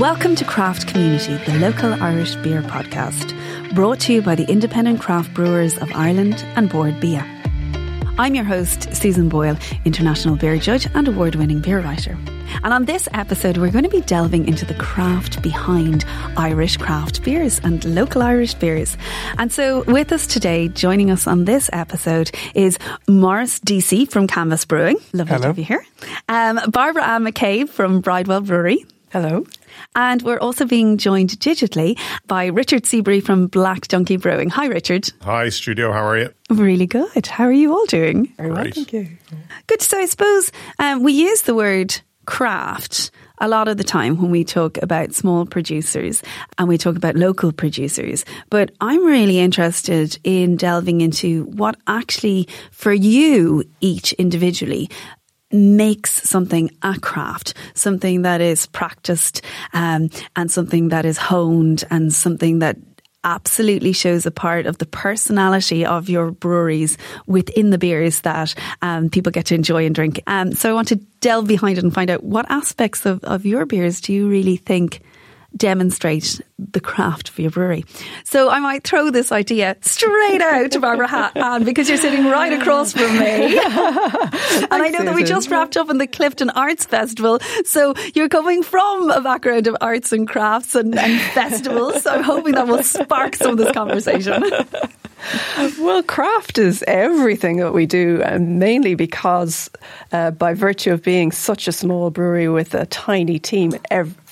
Welcome to Craft Community, the local Irish beer podcast, brought to you by the Independent Craft Brewers of Ireland and Bord Bia. I'm your host, Susan Boyle, international beer judge and award winning beer writer. And on this episode, we're going to be delving into the craft behind Irish craft beers and local Irish beers. And so, with us today, joining us on this episode, is Maurice Deasy from Canvas Brewing. Lovely Hello. to have you here. Um, Barbara-Anne McCabe from Bridewell Brewery. Hello. And we're also being joined digitally by Richard Siberry from Black Donkey Brewing. Hi, Richard. Hi, studio. How are you? Really good. How are you all doing? Very well, Great. thank you. Good. So I suppose um, we use the word craft a lot of the time when we talk about small producers and we talk about local producers. But I'm really interested in delving into what actually, for you each individually, makes something a craft, something that is practiced um, and something that is honed and something that absolutely shows a part of the personality of your breweries within the beers that um, people get to enjoy and drink. Um, so I want to delve behind it and find out what aspects of, of your beers do you really think demonstrate the craft of your brewery. So I might throw this idea straight out to Barbara-Anne because you're sitting right across from me. and I know that we just wrapped up in the Clifden Arts Festival. So you're coming from a background of arts and crafts and, and festivals. So I'm hoping that will spark some of this conversation. Well, craft is everything that we do, and mainly because, uh, by virtue of being such a small brewery with a tiny team,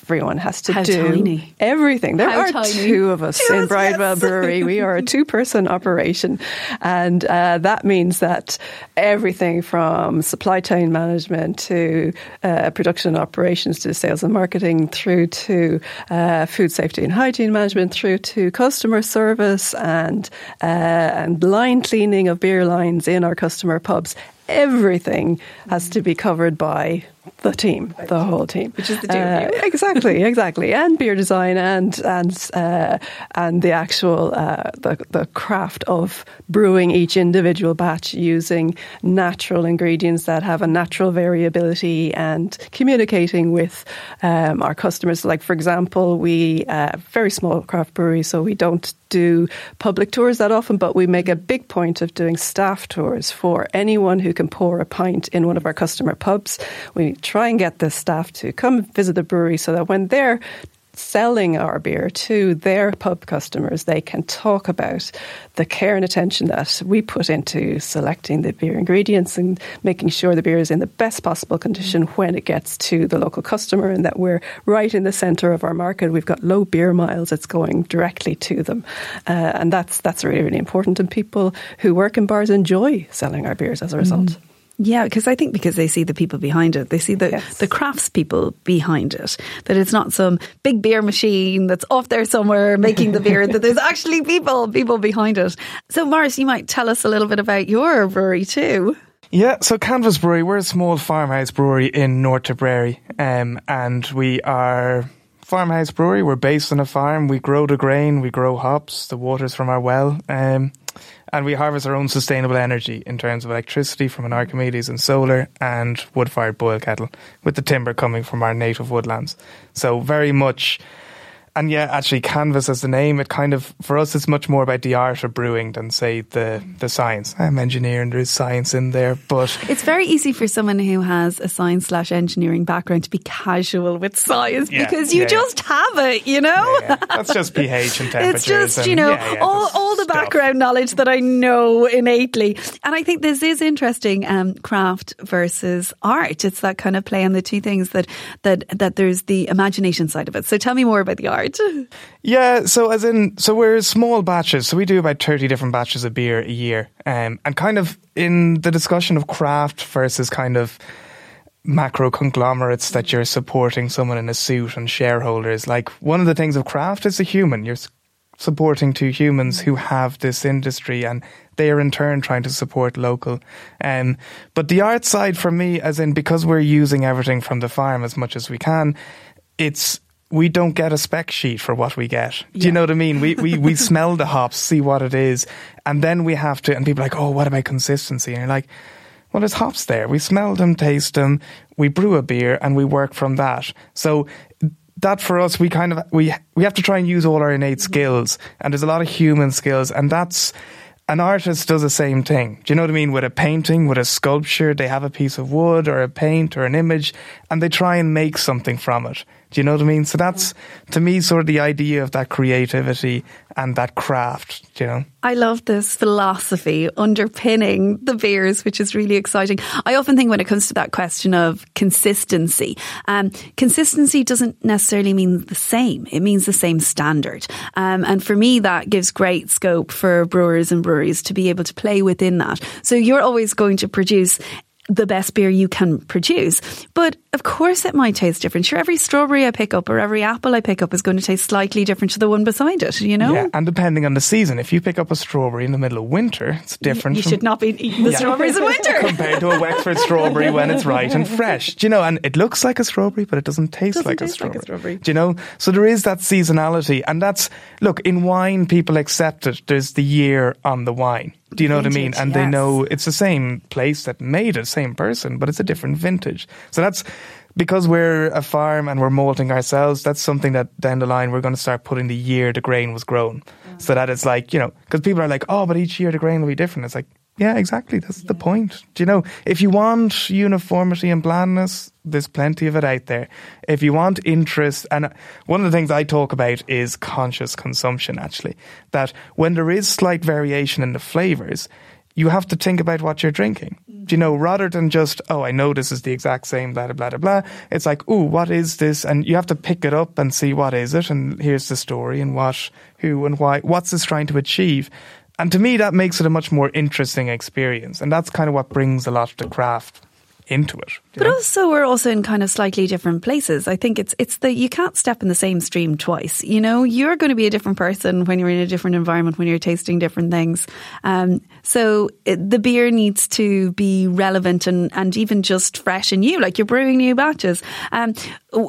everyone has to How do tiny? everything. There How are tiny? two of us Two in Bridewell yes. Brewery. We are a two-person operation, and uh, that means that everything from supply chain management to uh, production operations to sales and marketing, through to uh, food safety and hygiene management, through to customer service and uh, and line cleaning of beer lines in our customer pubs. Everything has to be covered by the team, the whole team, Which is the two you. exactly, exactly, and beer design and and uh, and the actual uh, the the craft of brewing each individual batch using natural ingredients that have a natural variability and communicating with um, our customers. Like for example, we uh, very small craft brewery, so we don't do public tours that often, but we make a big point of doing staff tours for anyone who can pour a pint in one of our customer pubs. We try and get the staff to come visit the brewery so that when they're selling our beer to their pub customers, they can talk about the care and attention that we put into selecting the beer ingredients and making sure the beer is in the best possible condition when it gets to the local customer and that we're right in the centre of our market. We've got low beer miles, it's going directly to them. Uh, and that's, that's really, really important. And people who work in bars enjoy selling our beers as a result. Yeah, because I think because they see the people behind it, they see the Yes. the crafts people behind it. That it's not some big beer machine that's off there somewhere making the beer. that there's actually people people behind it. So, Maurice, you might tell us a little bit about your brewery too. Yeah, so Canvas Brewery, we're a small farmhouse brewery in North Tipperary, um, and we are farmhouse brewery. We're based on a farm. We grow the grain, we grow hops, the water's from our well, um, and we harvest our own sustainable energy in terms of electricity from an Archimedes and solar and wood-fired boil kettle, with the timber coming from our native woodlands. So very much. And yeah, actually, Canvas as the name, it kind of, for us, it's much more about the art of brewing than, say, the, the science. I'm engineering, there is science in there, but It's very easy for someone who has a science slash engineering background to be casual with science Yeah, because you yeah, yeah. just have it, you know. yeah, that's just pH and temperatures. It's just, and, you know, yeah, yeah, all, all the stuff. background knowledge that I know innately. And I think this is interesting, um, craft versus art. It's that kind of play on the two things that, that, that there's the imagination side of it. So tell me more about the art. Yeah, so as in, so we're small batches. So we do about 30 different batches of beer a year. Um, and kind of in the discussion of craft versus kind of macro conglomerates that you're supporting someone in a suit and shareholders, like one of the things of craft is a human. You're supporting two humans who have this industry and they are in turn trying to support local. Um, but the art side for me, as in because we're using everything from the farm as much as we can, it's we don't get a spec sheet for what we get. Do Yeah. you know what I mean? We, we we smell the hops, see what it is, and then we have to. And people are like, oh, what about consistency? And you're like, well, there's hops there. We smell them, taste them, we brew a beer, and we work from that. So that for us, we kind of we we have to try and use all our innate mm-hmm. skills, and there's a lot of human skills, and that's an artist does the same thing. Do you know what I mean? With a painting, with a sculpture, they have a piece of wood or a paint or an image, and they try and make something from it. Do you know what I mean? So that's to me sort of the idea of that creativity and that craft. You know, I love this philosophy underpinning the beers, which is really exciting. I often think when it comes to that question of consistency, um, consistency doesn't necessarily mean the same. It means the same standard, um, and for me, that gives great scope for brewers and breweries to be able to play within that. So you're always going to produce the best beer you can produce. But of course, it might taste different. Sure, every strawberry I pick up or every apple I pick up is going to taste slightly different to the one beside it, you know? Yeah, and depending on the season, if you pick up a strawberry in the middle of winter, it's different. You, you should not be eating the yeah. strawberries in winter. Compared to a Wexford strawberry when it's right and fresh. Do you know, and it looks like a strawberry, but it doesn't taste, doesn't like, taste a strawberry. like a strawberry. Do you know? So there is that seasonality. And that's, look, in wine, people accept it. There's the year on the wine. Do you know vintage, what I mean? And yes. they know it's the same place that made it, same person, but it's a different vintage. So that's because we're a farm and we're malting ourselves. That's something that down the line we're going to start putting the year the grain was grown, so that it's like you know, because people are like, oh, but each year the grain will be different. It's like, yeah, exactly. That's yeah. the point. Do you know, if you want uniformity and blandness, there's plenty of it out there. If you want interest, and one of the things I talk about is conscious consumption, actually, that when there is slight variation in the flavors, you have to think about what you're drinking. You know, rather than just, oh, I know this is the exact same, blah, blah, blah, blah. It's like, oh, what is this? And you have to pick it up and see what is it, and here's the story, and what, who, and why. What's this trying to achieve? And to me, that makes it a much more interesting experience. And that's kind of what brings a lot of the craft into it. But know? also, we're also in kind of slightly different places. I think it's it's the you can't step in the same stream twice. You know, you're going to be a different person when you're in a different environment when you're tasting different things. Um, so it, the beer needs to be relevant and and even just fresh and new, like you're brewing new batches. Um,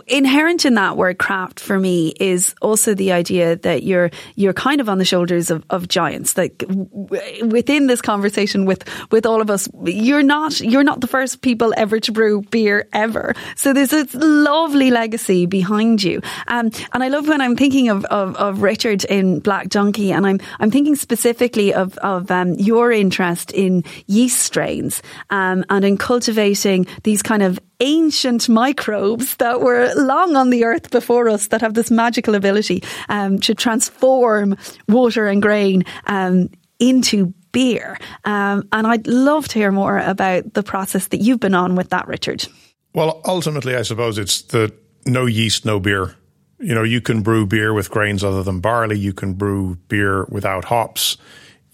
inherent in that word craft for me is also the idea that you're you're kind of on the shoulders of, of giants. Like w- within this conversation with with all of us, you're not you're not the first people ever to brew beer ever. So there's a lovely legacy behind you. Um, and I love when I'm thinking of, of, of, Richard in Black Donkey, and I'm I'm thinking specifically of of um, your interest in yeast strains um, and in cultivating these kind of ancient microbes that were long on the earth before us that have this magical ability um, to transform water and grain um, into beer. Um, and I'd love to hear more about the process that you've been on with that, Richard. Well, ultimately, I suppose it's the no yeast, no beer. You know, you can brew beer with grains other than barley. You can brew beer without hops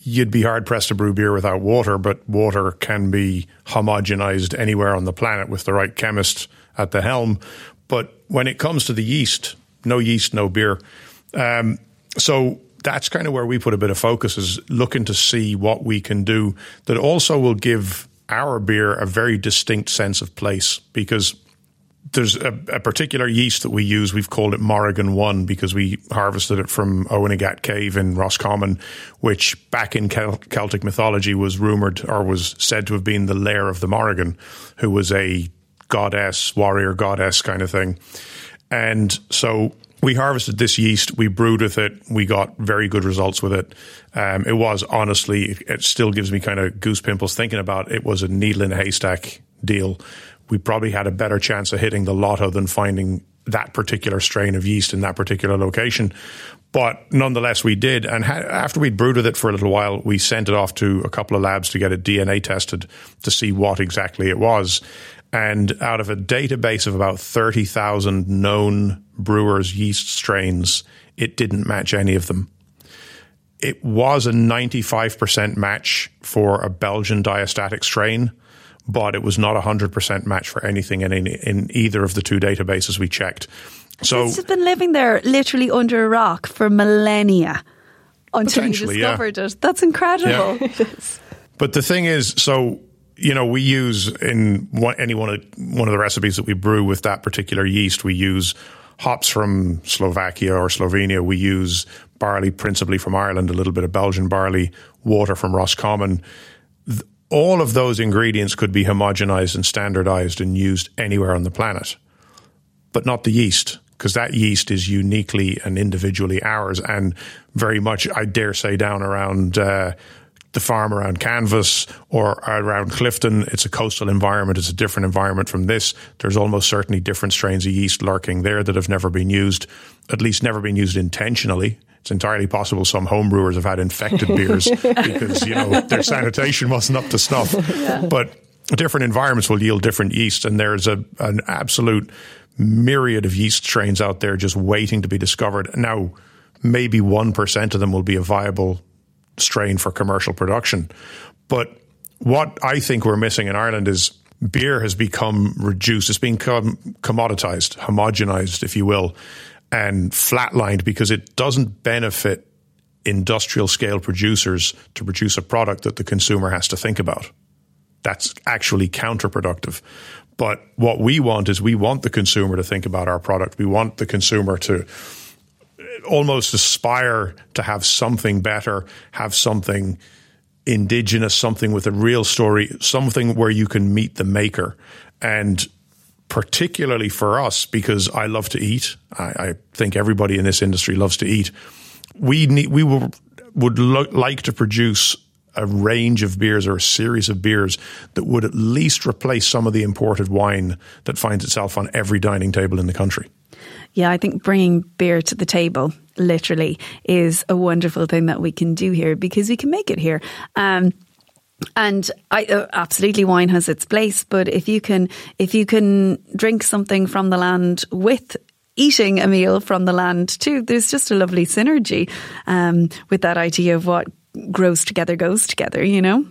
you'd be hard pressed to brew beer without water, but water can be homogenized anywhere on the planet with the right chemist at the helm. But when it comes to the yeast, no yeast, no beer. Um, so that's kind of where we put a bit of focus is looking to see what we can do that also will give our beer a very distinct sense of place because there's a, a, particular yeast that we use. We've called it Morrigan One because we harvested it from Oweynagat Cave in Roscommon, which back in Celtic mythology was rumored or was said to have been the lair of the Morrigan, who was a goddess, warrior goddess kind of thing. And so we harvested this yeast, we brewed with it, we got very good results with it. Um, it was honestly, it, it still gives me kind of goose pimples thinking about it. it was a needle in a haystack deal we probably had a better chance of hitting the lotto than finding that particular strain of yeast in that particular location. But nonetheless, we did. And ha- after we'd brewed with it for a little while, we sent it off to a couple of labs to get it DNA tested to see what exactly it was. And out of a database of about 30,000 known brewers' yeast strains, it didn't match any of them. It was a 95% match for a Belgian diastatic strain but it was not a 100% match for anything in, in either of the two databases we checked. So it's been living there literally under a rock for millennia until you discovered yeah. it. That's incredible. Yeah. but the thing is, so you know, we use in one, any one of one of the recipes that we brew with that particular yeast, we use hops from Slovakia or Slovenia. We use barley principally from Ireland, a little bit of Belgian barley, water from Roscommon all of those ingredients could be homogenized and standardized and used anywhere on the planet, but not the yeast because that yeast is uniquely and individually ours, and very much, I dare say, down around. Uh, the farm around Canvas or around Clifden, it's a coastal environment. It's a different environment from this. There's almost certainly different strains of yeast lurking there that have never been used, at least never been used intentionally. It's entirely possible some homebrewers have had infected beers because, you know, their sanitation wasn't up to snuff. Yeah. But different environments will yield different yeast and there's a, an absolute myriad of yeast strains out there just waiting to be discovered. Now, maybe 1% of them will be a viable strain for commercial production. But what I think we're missing in Ireland is beer has become reduced. It's become commoditized, homogenized, if you will, and flatlined because it doesn't benefit industrial scale producers to produce a product that the consumer has to think about. That's actually counterproductive. But what we want is we want the consumer to think about our product. We want the consumer to almost aspire to have something better, have something indigenous, something with a real story, something where you can meet the maker. And particularly for us, because I love to eat, I, I think everybody in this industry loves to eat. We need, we will, would lo- like to produce a range of beers or a series of beers that would at least replace some of the imported wine that finds itself on every dining table in the country. Yeah, I think bringing beer to the table literally is a wonderful thing that we can do here because we can make it here. Um, and I uh, absolutely wine has its place, but if you can if you can drink something from the land with eating a meal from the land too, there's just a lovely synergy um, with that idea of what grows together goes together. You know.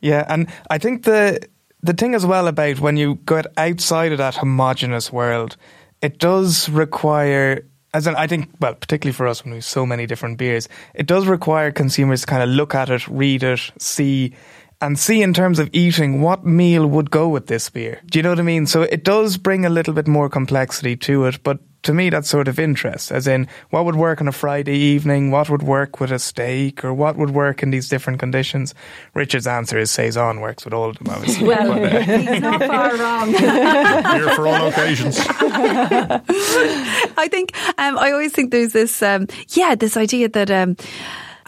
Yeah, and I think the the thing as well about when you get outside of that homogenous world it does require as in, I think, well, particularly for us when we have so many different beers, it does require consumers to kind of look at it, read it, see, and see in terms of eating what meal would go with this beer. Do you know what I mean? So it does bring a little bit more complexity to it, but to me, that's sort of interest, as in what would work on a Friday evening, what would work with a steak, or what would work in these different conditions. Richard's answer is saison works with all of them, obviously. well, but, uh, he's not far wrong. Here for all occasions. I think um, I always think there's this, um, yeah, this idea that. Um,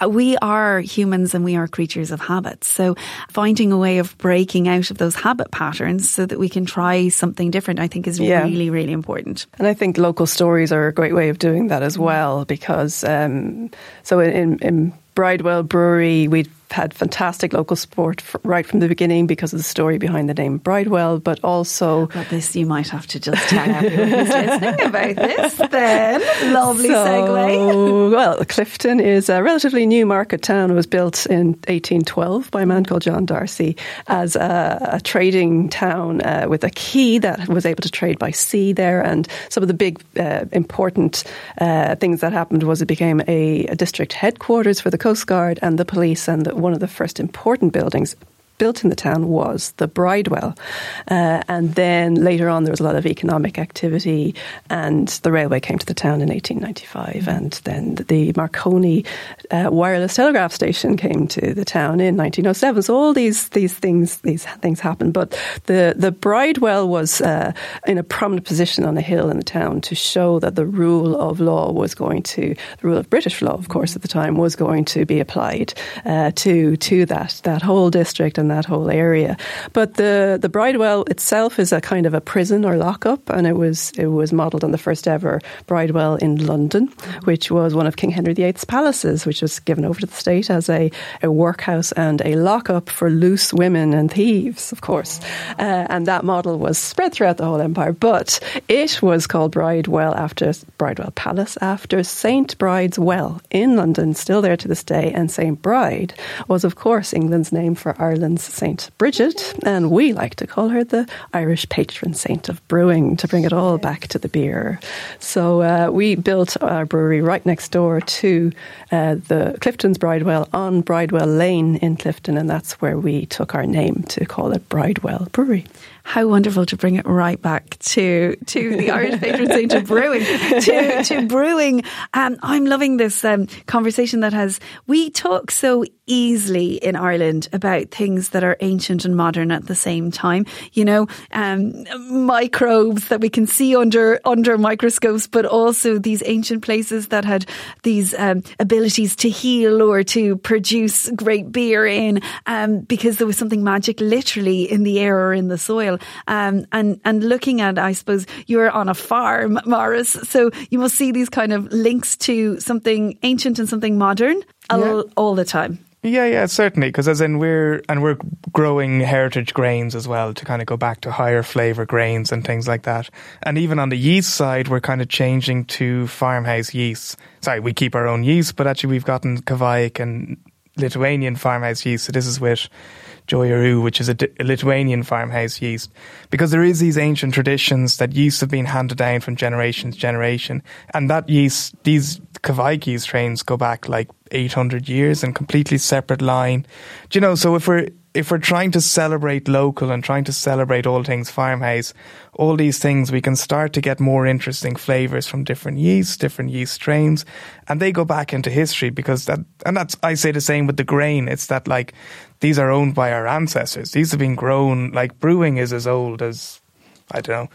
we are humans and we are creatures of habits. So finding a way of breaking out of those habit patterns so that we can try something different, I think is yeah. really, really important. And I think local stories are a great way of doing that as well because, um, so in, in Bridewell Brewery, we had fantastic local support right from the beginning because of the story behind the name Bridewell, but also. Well, this you might have to just tell everyone who's listening about this then. Lovely so, segue. Well, Clifden is a relatively new market town. It was built in 1812 by a man called John D'Arcy as a, a trading town uh, with a quay that was able to trade by sea there. And some of the big uh, important uh, things that happened was it became a, a district headquarters for the Coast Guard and the police and the one of the first important buildings built in the town was the Bridewell. Uh, and then later on, there was a lot of economic activity, and the railway came to the town in 1895. And then the Marconi uh, wireless telegraph station came to the town in 1907. So all these these things these things happened. But the the Bridewell was uh, in a prominent position on a hill in the town to show that the rule of law was going to the rule of British law, of course, at the time was going to be applied uh, to to that that whole district in that whole area. But the the Bridewell itself is a kind of a prison or lockup, and it was it was modelled on the first ever Bridewell in London, which was one of King Henry VIII's palaces, which was given over to the state as a, a workhouse and a lockup for loose women and thieves, of course. Uh, and that model was spread throughout the whole empire, but it was called Bridewell after Bridewell Palace after Saint Bride's Well in London, still there to this day. And Saint Bride was, of course, England's name for Ireland Saint Bridget, and we like to call her the Irish patron saint of brewing to bring it all back to the beer. So uh, we built our brewery right next door to uh, the Clifden's Bridewell on Bridewell Lane in Clifden, and that's where we took our name to call it Bridewell Brewery. How wonderful to bring it right back to to the Irish patron saint of brewing, to, to brewing. Um, I'm loving this um, conversation that has. We talk so easily in Ireland about things that are ancient and modern at the same time. You know, um, microbes that we can see under under microscopes, but also these ancient places that had these um, abilities to heal or to produce great beer in, um, because there was something magic literally in the air or in the soil. Um, and and looking at, I suppose you're on a farm, Maurice, so you must see these kind of links to something ancient and something modern all, yeah. all the time. Yeah, yeah, certainly. Because as in we're and we're growing heritage grains as well to kind of go back to higher flavor grains and things like that. And even on the yeast side, we're kind of changing to farmhouse yeast. Sorry, we keep our own yeast, but actually we've gotten Kveik and Lithuanian farmhouse yeast. So this is with Jovaru, which is a, a, Lithuanian farmhouse yeast, because there is these ancient traditions that yeast have been handed down from generation to generation, and that yeast, these Kveik yeast strains go back like 800 years and completely separate line. Do you know? So if we're if we're trying to celebrate local and trying to celebrate all things farmhouse, all these things, we can start to get more interesting flavors from different yeasts, different yeast strains, and they go back into history because that, and that's, I say the same with the grain. It's that like, these are owned by our ancestors. These have been grown, like brewing is as old as, I don't know,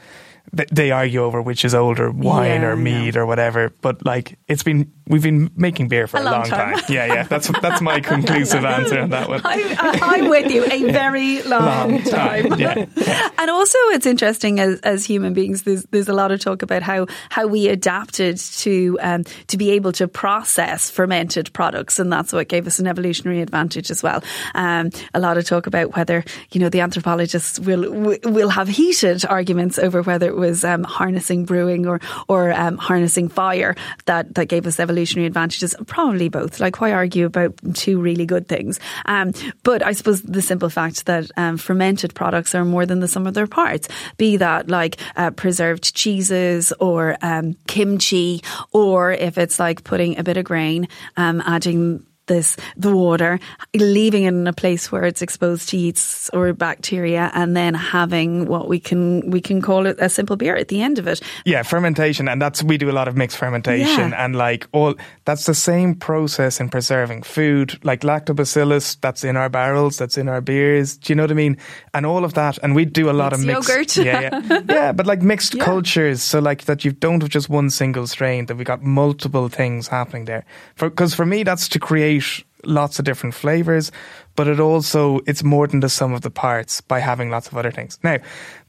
they argue over which is older, wine yeah, or mead or whatever. But like, it's been we've been making beer for a, a long, long time. time. yeah, yeah. That's that's my conclusive answer on that one. I'm, I'm with you. A very long, long time. time. Yeah. and also, it's interesting as as human beings. There's there's a lot of talk about how how we adapted to um, to be able to process fermented products, and that's what gave us an evolutionary advantage as well. Um, a lot of talk about whether you know the anthropologists will will have heated arguments over whether was um, harnessing brewing or or um, harnessing fire that that gave us evolutionary advantages. Probably both. Like why argue about two really good things? Um, but I suppose the simple fact that um, fermented products are more than the sum of their parts. Be that like uh, preserved cheeses or um, kimchi, or if it's like putting a bit of grain, um, adding this the water, leaving it in a place where it's exposed to yeasts or bacteria, and then having what we can we can call it a simple beer at the end of it. Yeah, fermentation, and that's we do a lot of mixed fermentation, yeah. and like all that's the same process in preserving food, like lactobacillus that's in our barrels, that's in our beers. Do you know what I mean? And all of that, and we do a lot of mixed yogurt. yeah, yeah, yeah, but like mixed yeah. cultures, so like that you don't have just one single strain, that we got multiple things happening there. Because for, for me, that's to create lots of different flavors, but it also it's more than the sum of the parts by having lots of other things. Now,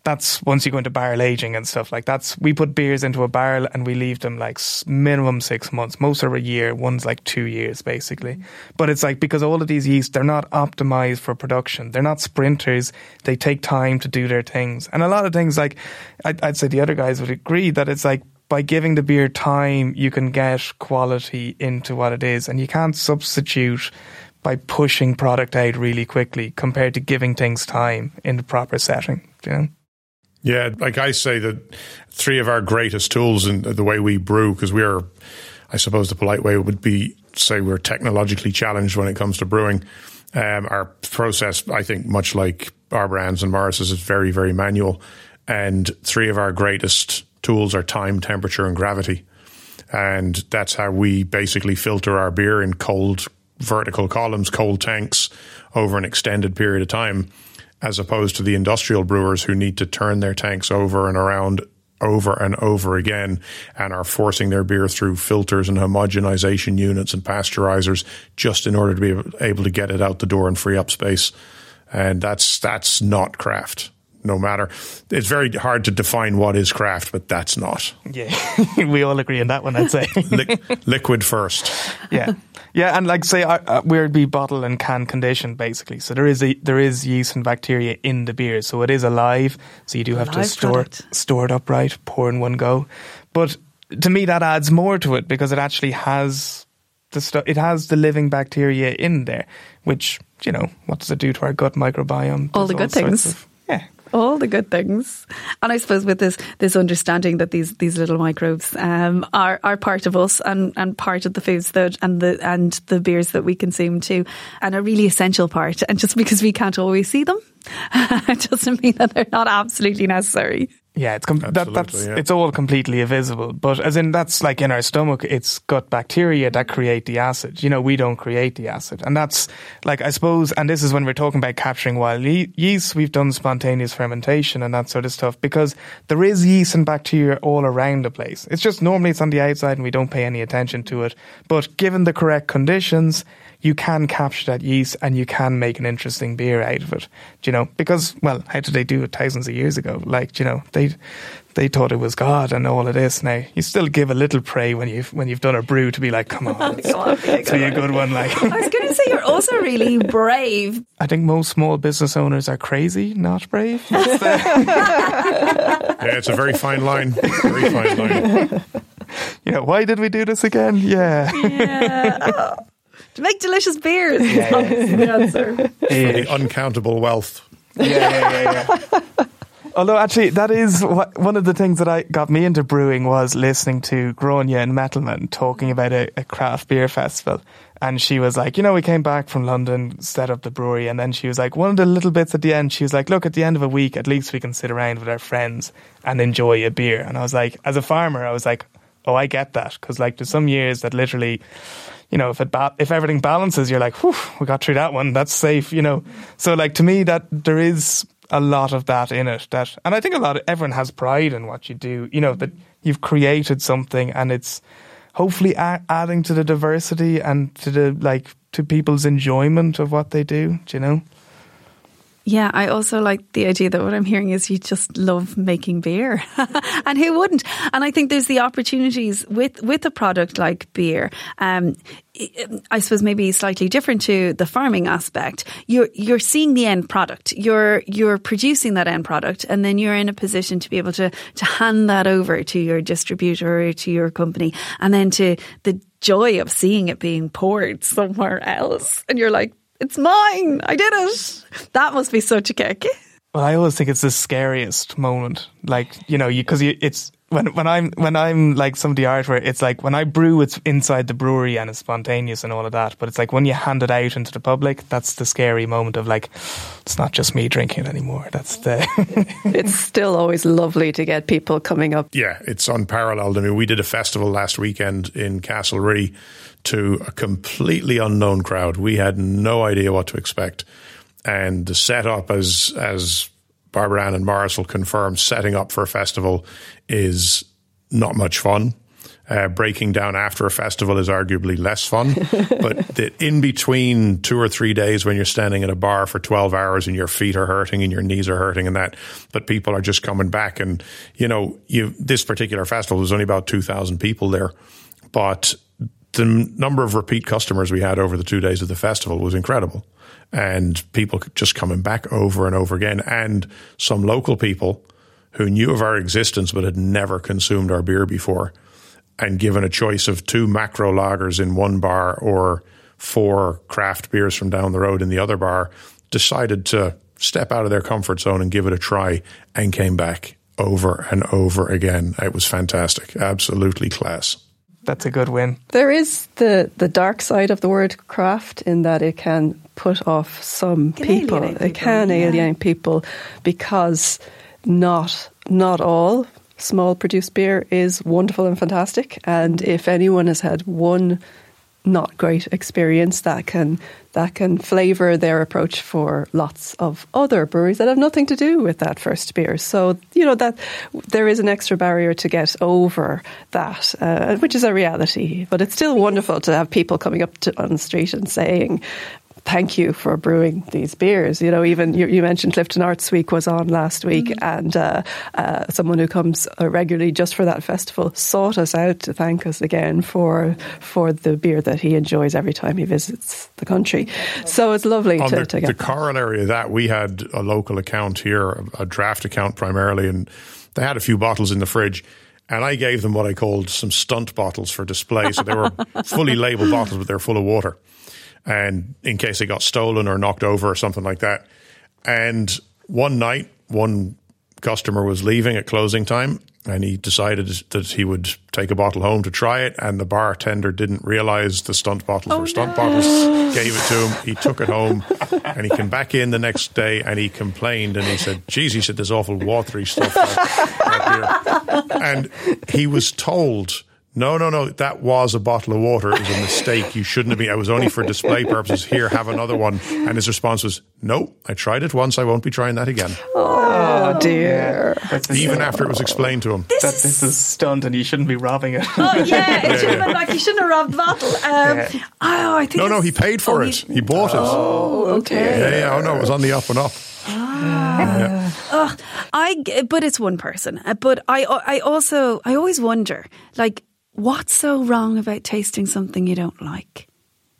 that's once you go into barrel aging and stuff like that's we put beers into a barrel and we leave them like minimum six months. Most are a year. One's like two years basically. Mm-hmm. But it's like because all of these yeast they're not optimized for production. They're not sprinters. They take time to do their things. And a lot of things like I'd, I'd say the other guys would agree that it's like by giving the beer time, you can get quality into what it is, and you can't substitute by pushing product out really quickly compared to giving things time in the proper setting. You know. Yeah, like I say, that three of our greatest tools in the way we brew, because we are, I suppose the polite way would be say we're technologically challenged when it comes to brewing. Um, our process, I think, much like our brands and Maurice's, is very, very manual. And three of our greatest tools are time, temperature, and gravity. And that's how we basically filter our beer in cold vertical columns, cold tanks over an extended period of time, as opposed to the industrial brewers who need to turn their tanks over and around over and over again and are forcing their beer through filters and homogenization units and pasteurizers just in order to be able to get it out the door and free up space. And that's, that's not craft no matter. It's very hard to define what is craft, but that's not. Yeah, we all agree on that one, I'd say. Li- liquid first. Yeah. Yeah, and like say, uh, uh, we'd be bottle and can conditioned basically. So there is a, there is yeast and bacteria in the beer, so it is alive. So you do have to store product. store it upright, pour in one go. But to me, that adds more to it because it actually has the stu- it has the living bacteria in there, which you know what does it do to our gut microbiome? All the good things. Of, yeah, all the good things. And I suppose with this this understanding that these these little microbes um, are are part of us and, and part of the foods that and the and the beers that we consume too, and a really essential part. And just because we can't always see them it doesn't mean that they're not absolutely necessary. Yeah, it's com- that, that's yeah. it's all completely invisible. But as in that's like in our stomach, it's gut bacteria that create the acid. You know, we don't create the acid, and that's like I suppose. And this is when we're talking about capturing wild ye- yeast. We've done spontaneous fermentation and that sort of stuff because there is yeast and bacteria all around the place. It's just normally it's on the outside and we don't pay any attention to it. But given the correct conditions, you can capture that yeast and you can make an interesting beer out of it. Do you know? Because well, how did they do it thousands of years ago? Like, you know, they they thought it was God and all of this. Now you still give a little pray when you've when you've done a brew to be like, come on, it's, oh on, it's be a good one. Like I was going to say, you're also really brave. I think most small business owners are crazy, not brave. Uh, yeah, it's a very fine line. Very fine line. Yeah, why did we do this again? Yeah. Yeah to make delicious beers. Yeah, yeah. the answer. For the uncountable wealth. Yeah, yeah, yeah. yeah. Although actually, that is what, one of the things that I got me into brewing was listening to Grania and Metalman talking about a, a, craft beer festival. And she was like, you know, we came back from London, set up the brewery, and then she was like, one of the little bits at the end, she was like, look, at the end of a week, at least we can sit around with our friends and enjoy a beer. And I was like, as a farmer, I was like, oh, I get that. Because like there's some years that literally you know, if it ba- if everything balances, you're like, whew, we got through that one. That's safe, you know. So like to me, that there is a lot of that in it. That, and I think a lot of everyone has pride in what you do. You know that you've created something, and it's hopefully a- adding to the diversity and to the like to people's enjoyment of what they do. Do you know? Yeah, I also like the idea that what I'm hearing is you just love making beer. and who wouldn't? And I think there's the opportunities with, with a product like beer. Um, I suppose maybe slightly different to the farming aspect. You're you're seeing the end product. You're you're producing that end product, and then you're in a position to be able to to hand that over to your distributor or to your company, and then to the joy of seeing it being poured somewhere else, and you're like, it's mine. I did it. That must be such a kick. Well, I always think it's the scariest moment. Like, you know, because it's when when I'm when I'm like some of the artwork, it's like when I brew, it's inside the brewery and it's spontaneous and all of that. But it's like when you hand it out into the public, that's the scary moment of like, it's not just me drinking it anymore. That's the. it's still always lovely to get people coming up. Yeah, it's unparalleled. I mean, we did a festival last weekend in Castlerea to a completely unknown crowd. We had no idea what to expect, and the setup, as as Barbara-Anne and Maurice will confirm, setting up for a festival is not much fun. Uh, breaking down after a festival is arguably less fun. but the in between two or three days when you're standing at a bar for 12 hours and your feet are hurting and your knees are hurting and that, but people are just coming back. And, you know, you, this particular festival, was only about 2,000 people there, but the number of repeat customers we had over the two days of the festival was incredible. And people just coming back over and over again. And some local people who knew of our existence but had never consumed our beer before and given a choice of two macro lagers in one bar or four craft beers from down the road in the other bar decided to step out of their comfort zone and give it a try and came back over and over again. It was fantastic. Absolutely class that's a good win. There is the the dark side of the word craft in that it can put off some can people. people. It can yeah. alienate people because not not all small produced beer is wonderful and fantastic. And if anyone has had one not great experience that can that can flavour their approach for lots of other breweries that have nothing to do with that first beer. So you know that there is an extra barrier to get over that, uh, which is a reality. But it's still wonderful to have people coming up to, on the street and saying, thank you for brewing these beers. You know, even you, you mentioned Clifden Arts Week was on last week, mm-hmm. and uh, uh, someone who comes uh, regularly just for that festival sought us out to thank us again for for the beer that he enjoys every time he visits the country. So it's lovely on to, the, to get the corollary of that. We had a local account here, a draft account primarily, and they had a few bottles in the fridge. And I gave them what I called some stunt bottles for display. So they were fully labeled bottles, but they're full of water and in case they got stolen or knocked over or something like that. And one night, one customer was leaving at closing time and he decided that he would take a bottle home to try it. And the bartender didn't realize the stunt bottles Oh, were stunt no. bottles. Gave it to him. He took it home, and he came back in the next day and he complained and he said, "Geez," he said, "there's awful watery stuff." That, that beer." And he was told. No, no, no. That was a bottle of water. It was a mistake. You shouldn't have been. I was only for display purposes. Here, have another one. And his response was, "No, I tried it once. I won't be trying that again." Oh dear. That's Even after it was explained to him. This that is this is stunt and you shouldn't be robbing it. Oh yeah, it should have been like you shouldn't have robbed the bottle. Um, Yeah. Oh, I think No, no, he paid for oh, it. He bought it. Oh, okay. Yeah, yeah. Oh no, it was on the up and up. I, g- but it's one person. Uh, But I, I also, I always wonder, like, what's so wrong about tasting something you don't like?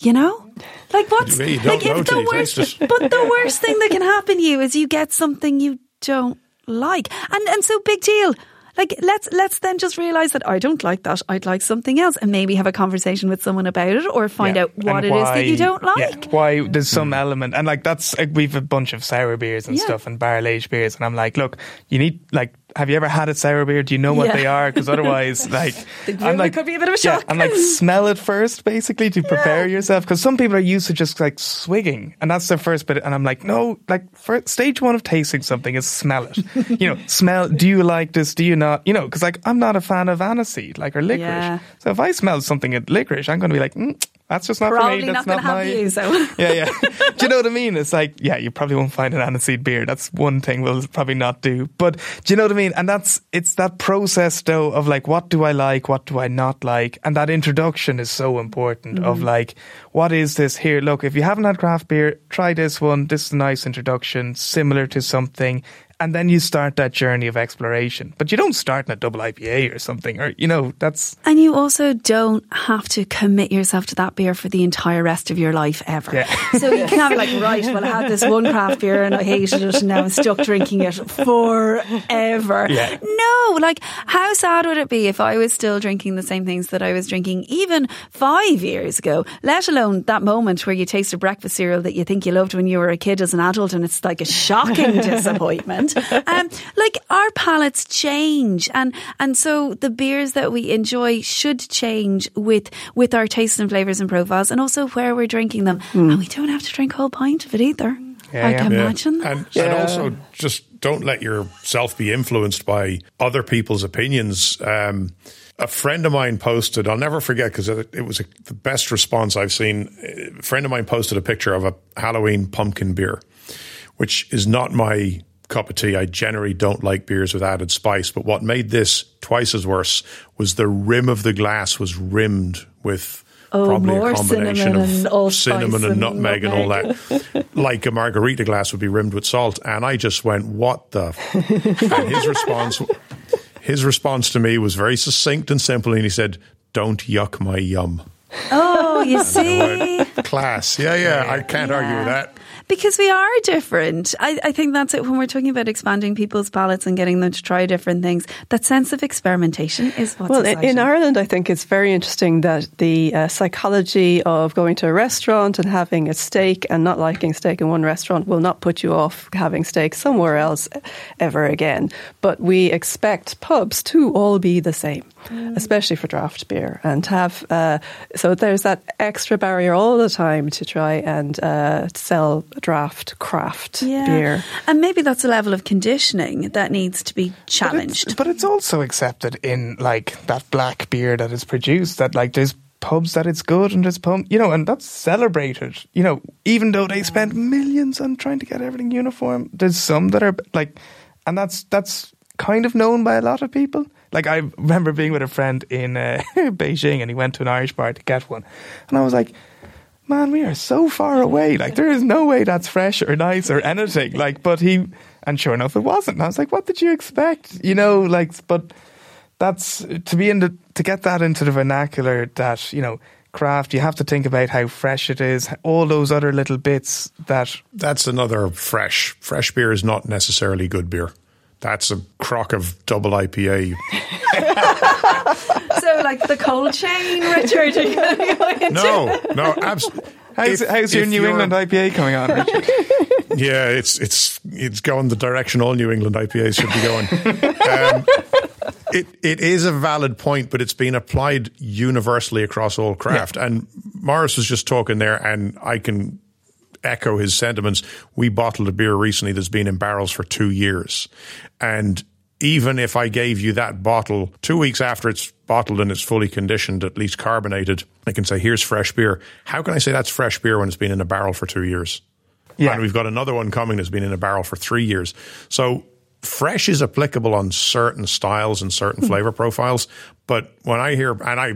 You know, like what's don't like if the worst, but the worst thing that can happen to you is you get something you don't like, and and so big deal. Like let's let's then just realize that I don't like that. I'd like something else, and maybe have a conversation with someone about it, or find Yeah. out what And it is that you don't like. Yeah, why there's some element, and like that's like, we've a bunch of sour beers and Yeah. stuff and barrel aged beers, and I'm like, look, you need like, have you ever had a sour beer? Do you know what Yeah. they are? Because otherwise, like, I'm like, could be a bit of a yeah, shock. I'm like, smell it first, basically, to prepare yourself. Because some people are used to just like swigging, and that's their first bit. And I'm like, no, like, first, stage one of tasting something is smell it. you know, smell. Do you like this? Do you not? You know, because like, I'm not a fan of aniseed, like, or licorice. Yeah. So if I smell something at licorice, I'm going to be like, mm, that's just not for Probably me. not That's going to not have my. you. So Yeah, yeah. do you know what I mean? It's like, yeah, you probably won't find an aniseed beer. That's one thing we'll probably not do. But do you know what I mean? And that's, it's that process though of like, what do I like? What do I not like? And that introduction is so important of mm-hmm. like, what is this here? Look, if you haven't had craft beer, try this one. This is a nice introduction, similar to something. And then you start that journey of exploration. But you don't start in a double IPA or something, or, you know, that's, And you also don't have to commit yourself to that beer for the entire rest of your life ever. Yeah. So you can't be like, right, well, I had this one craft beer and I hated it and now I'm stuck drinking it forever. Yeah. No, like, how sad would it be if I was still drinking the same things that I was drinking even five years ago, let alone that moment where you taste a breakfast cereal that you think you loved when you were a kid as an adult and it's like a shocking disappointment. Um, like, our palates change and, and so the beers that we enjoy should change with, with our tastes and flavours and profiles and also where we're drinking them. And we don't have to drink a whole pint of it either. Yeah, I can Yeah. imagine that. And, and also just don't let yourself be influenced by other people's opinions. Um, a friend of mine posted, I'll never forget because it, it was a, the best response I've seen. A friend of mine posted a picture of a Halloween pumpkin beer, which is not my cup of tea. I generally don't like beers with added spice. But what made this twice as worse was the rim of the glass was rimmed with Oh, probably a combination cinnamon of cinnamon and and nutmeg and all that like a margarita glass would be rimmed with salt. And I just went, what the? f-" and his response, his response to me was very succinct and simple. And he said, don't yuck my yum. Oh, you see? Class. Yeah, yeah. I can't argue with that. Because we are different. I, I think that's it when we're talking about expanding people's palates and getting them to try different things. That sense of experimentation is what's Well, in, exciting. in Ireland, I think it's very interesting that the uh, psychology of going to a restaurant and having a steak and not liking steak in one restaurant will not put you off having steak somewhere else ever again. But we expect pubs to all be the same, especially for draft beer, and have uh, so there's that extra barrier all the time to try and uh, sell draft craft beer. And maybe that's a level of conditioning that needs to be But it's, challenged. but it's also accepted in like that black beer that is produced that like there's pubs that it's good and there's pub you know and that's celebrated you know even though they spend millions on trying to get everything uniform there's some that are like and that's that's kind of known by a lot of people like I remember being with a friend in uh, Beijing and he went to an Irish bar to get one and I was like man, we are so far away. Like, there is no way that's fresh or nice or anything. Like, but he, and sure enough, it wasn't. And I was like, what did you expect? You know, like, but that's to be in the, to get that into the vernacular that, you know, craft, you have to think about how fresh it is, all those other little bits that, That's another fresh. Fresh beer is not necessarily good beer. That's a crock of double IPA. so, like the cold chain, Richard. are you gonna go into? No, no, absolutely. how's, how's your New England IPA coming on, Richard? Yeah, it's it's it's going the direction all New England IPAs should be going. Um, it, it is a valid point, but it's been applied universally across all craft. Yeah. And Maurice was just talking there, and I can echo his sentiments. We bottled a beer recently that's been in barrels for two years. And even if I gave you that bottle two weeks after it's bottled and it's fully conditioned, at least carbonated, I can say, here's fresh beer. How can I say that's fresh beer when it's been in a barrel for two years? Yeah. And we've got another one coming that's been in a barrel for three years. So fresh is applicable on certain styles and certain mm. flavor profiles. But when I hear, and I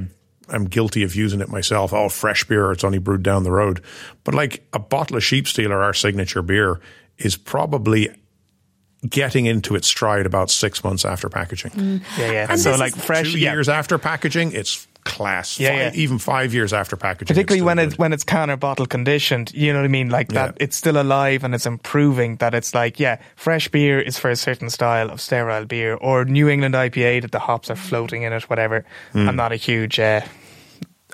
am guilty of using it myself, oh, fresh beer, it's only brewed down the road. But like a bottle of Sheep Stealer our signature beer is probably getting into its stride about six months after packaging. Mm. Yeah, yeah. And so like fresh two years after packaging, it's class. Yeah, five, yeah, even five years after packaging. Particularly when it's when it's counter bottle conditioned, you know what I mean? Like that, yeah. it's still alive and it's improving. That it's like, yeah, fresh beer is for a certain style of sterile beer, or New England IPA that the hops are floating in it, whatever. Mm. I'm not a huge. Uh,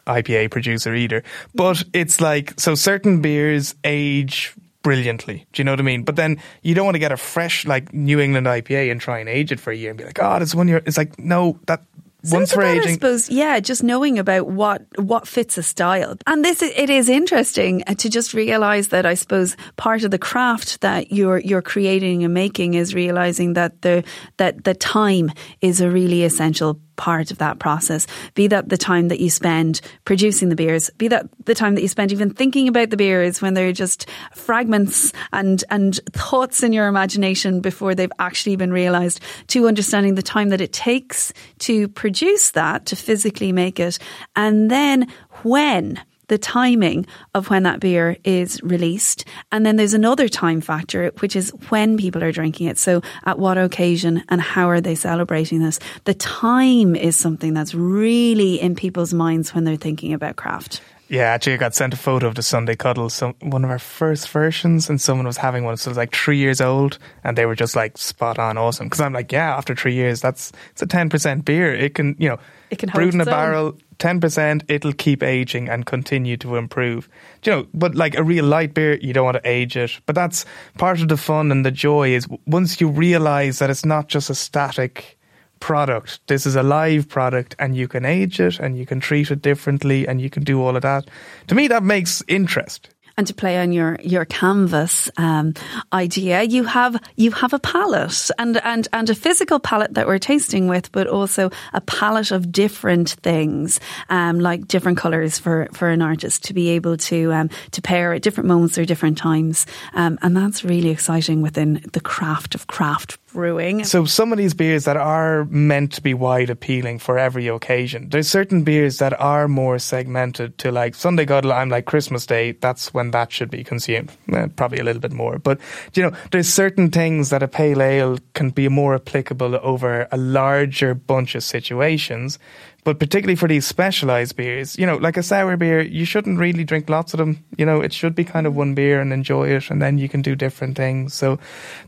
IPA producer either, but it's like so certain beers age brilliantly. Do you know what I mean? But then you don't want to get a fresh like New England IPA and try and age it for a year and be like, oh, it's one year. It's like no, that so once for aging. I suppose, yeah, just knowing about what what fits a style, and this it is interesting uh, to just realize that I suppose part of the craft that you're you're creating and making is realizing that the that the time is a really essential part of that process. Be that the time that you spend producing the beers, be that the time that you spend even thinking about the beers when they're just fragments and, and thoughts in your imagination before they've actually been realized, to understanding the time that it takes to produce that, to physically make it, and then when the timing of when that beer is released. And then there's another time factor, which is when people are drinking it. So at what occasion and how are they celebrating this? The time is something that's really in people's minds when they're thinking about craft. Yeah, actually, I got sent a photo of the Sunday Cuddle, some one of our first versions, and someone was having one. So it was like three years old, and they were just like spot on awesome. Because I'm like, yeah, after three years, that's it's a ten percent beer. It can, you know, it can brewed in a barrel, ten percent. It'll keep aging and continue to improve. Do you know, but like a real light beer, you don't want to age it. But that's part of the fun and the joy is once you realize that it's not just a static product. This is a live product and you can age it and you can treat it differently and you can do all of that. To me, that makes interest and to play on your your canvas um, idea, you have you have a palette and and and a physical palette that we're tasting with, but also a palette of different things, um, like different colors for for an artist to be able to um, to pair at different moments or different times, um, and that's really exciting within the craft of craft brewing. So some of these beers that are meant to be wide appealing for every occasion. There's certain beers that are more segmented to like Sunday Cuddle. I'm like Christmas Day. That's when that should be consumed. Eh, probably a little bit more, but you know, there's certain things that a pale ale can be more applicable over a larger bunch of situations. But particularly for these specialized beers, you know, like a sour beer, you shouldn't really drink lots of them. You know, it should be kind of one beer and enjoy it, and then you can do different things. So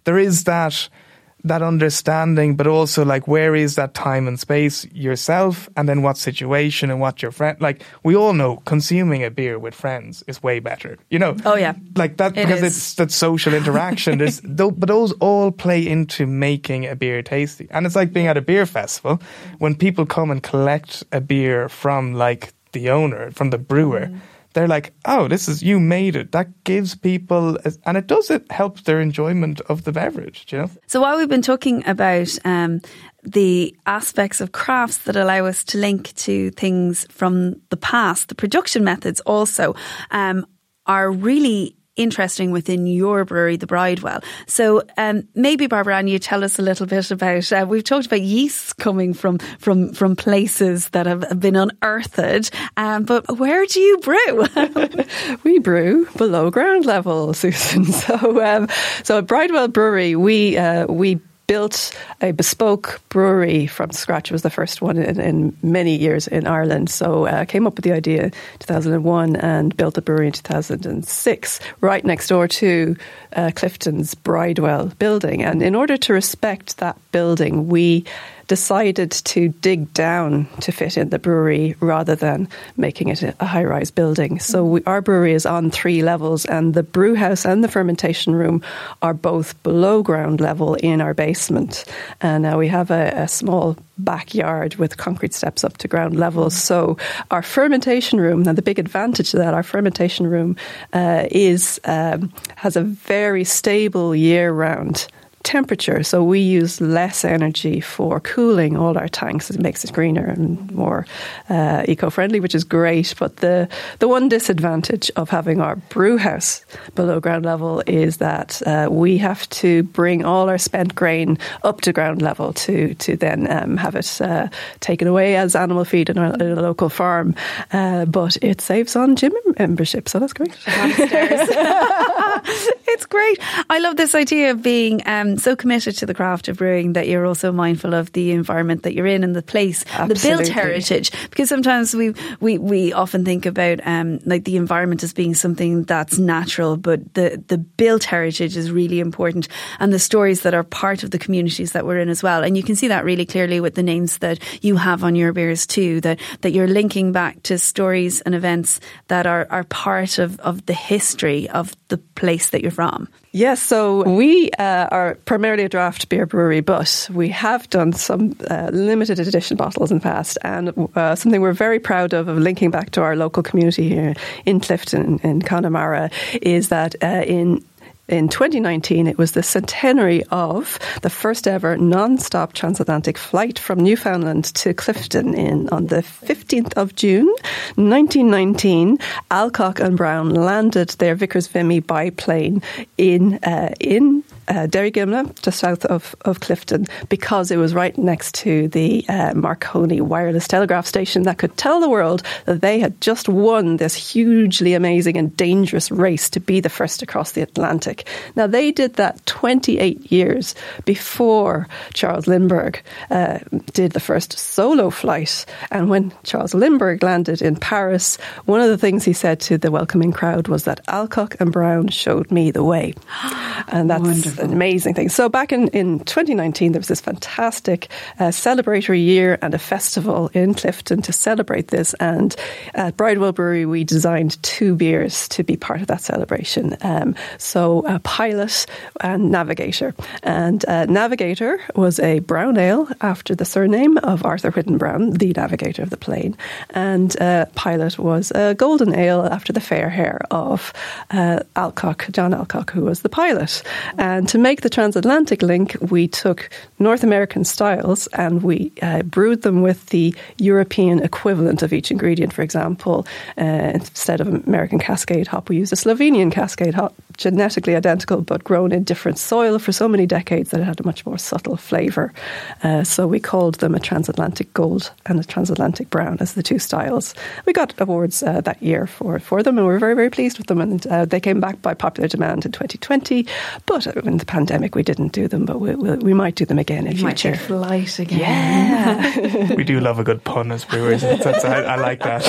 there is that that understanding, but also like where is that time and space yourself, and then what situation and what your friend. Like we all know, consuming a beer with friends is way better. You know. Oh yeah. Like that it because is. it's that social interaction. There's, but those all play into making a beer tasty, and it's like being at a beer festival when people come and collect a beer from like the owner, from the brewer. Mm they're like, oh, this is you made it. That gives people, and it does it helps their enjoyment of the beverage. You know. So while we've been talking about um, the aspects of crafts that allow us to link to things from the past, the production methods also um, are really interesting within your brewery, the Bridewell. So um, maybe Barbara-Anne, you tell us a little bit about. Uh, we've talked about yeasts coming from from from places that have been unearthed, um, but where do you brew? we brew below ground level, Susan. So um, so at Bridewell Brewery, we uh, we built a bespoke brewery from scratch. It was the first one in, in many years in Ireland. So I uh, came up with the idea in 2001 and built the brewery in 2006, right next door to uh, Clifden's Bridewell building. And in order to respect that building, we decided to dig down to fit in the brewery rather than making it a high rise building. So we, our brewery is on three levels, and the brew house and the fermentation room are both below ground level in our basement. And now we have a, a small backyard with concrete steps up to ground level. So our fermentation room, and the big advantage to that, our fermentation room uh, is um, has a very stable year round temperature. So we use less energy for cooling all our tanks. It makes it greener and more uh, eco-friendly, which is great. But the the one disadvantage of having our brew house below ground level is that uh, we have to bring all our spent grain up to ground level to to then um, have it uh, taken away as animal feed in, our, in a local farm. Uh, but it saves on gym membership, so that's great. it's great. I love this idea of being um, so committed to the craft of brewing that you're also mindful of the environment that you're in and the place, Absolutely. the built heritage. Because sometimes we we, we often think about um, like the environment as being something that's natural, but the the built heritage is really important, and the stories that are part of the communities that we're in as well. And you can see that really clearly with the names that you have on your beers too. That that you're linking back to stories and events that are are part of of the history of the place that you're from. Yes, so we uh, are primarily a draft beer brewery, but we have done some uh, limited edition bottles in the past. And uh, something we're very proud of, of linking back to our local community here in Clifden in Connemara, is that uh, in in 2019, it was the centenary of the first ever non-stop transatlantic flight from Newfoundland to Clifden in on the 15th of June, 1919. Alcock and Brown landed their Vickers Vimy biplane in uh, in uh, Derrygimlagh, just south of, of Clifden, because it was right next to the uh, Marconi wireless telegraph station that could tell the world that they had just won this hugely amazing and dangerous race to be the first across the Atlantic. Now, they did that 28 years before Charles Lindbergh uh, did the first solo flight. And when Charles Lindbergh landed in Paris, one of the things he said to the welcoming crowd was that Alcock and Brown showed me the way. And that's Wonderful. An amazing thing. So back in, in 2019, there was this fantastic uh, celebratory year and a festival in Clifden to celebrate this. And at Bridewell Brewery, we designed two beers to be part of that celebration. Um, so Pilot and Navigator. And uh, Navigator was a brown ale after the surname of Arthur Whitten Brown, the navigator of the plane. And uh, Pilot was a golden ale after the fair hair of uh, Alcock, John Alcock, who was the pilot. And to make the transatlantic link, we took North American styles and we uh, brewed them with the European equivalent of each ingredient. For example, uh, instead of American Cascade hop, we used a Slovenian Cascade hop, genetically identical but grown in different soil for so many decades that it had a much more subtle flavour. Uh, so we called them a transatlantic gold and a transatlantic brown as the two styles. We got awards uh, that year for, for them and we were very, very pleased with them. And uh, they came back by popular demand in 2020. But in the pandemic, we didn't do them, but we, we, we might do them again in You might future. take flight again. Yeah. we do love a good pun as brewers. That's, that's, I, I like that.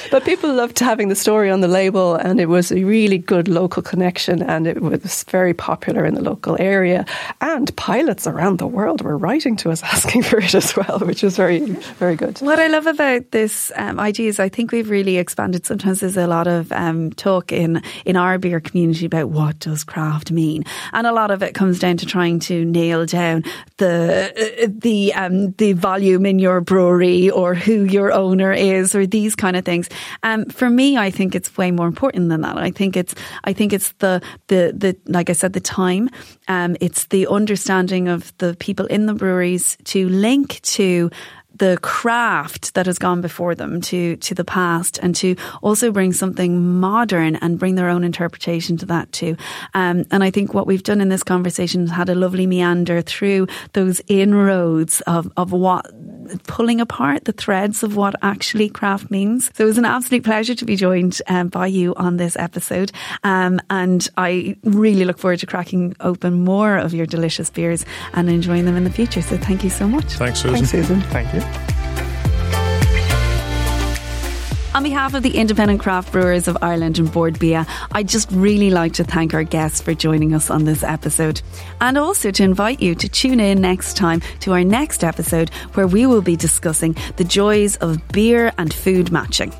But people loved having the story on the label, and it was a really good local connection, and it was very popular in the local area. And pilots around the world were writing to us asking for it as well, which was very, very good. What I love about this um, idea is I think we've really expanded. Sometimes there's a lot of um, talk in, in our beer community about what does craft mean, and a lot of it comes down to trying to nail down the uh, the um, the volume in your brewery or who your owner is or these kind of things. Um, for me, I think it's way more important than that. I think it's I think it's the the the like I said the time. Um, it's the understanding of the people in the breweries to link to the craft that has gone before them to to the past and to also bring something modern and bring their own interpretation to that too. Um, and I think what we've done in this conversation has had a lovely meander through those inroads of, of what pulling apart the threads of what actually craft means. So it was an absolute pleasure to be joined um, by you on this episode. Um, and I really look forward to cracking open more of your delicious beers and enjoying them in the future. So thank you so much. Thanks, Susan. Thanks, Susan. Thank you. On behalf of the Independent Craft Brewers of Ireland and Bord Bia, I'd just really like to thank our guests for joining us on this episode. And also to invite you to tune in next time to our next episode where we will be discussing the joys of beer and food matching.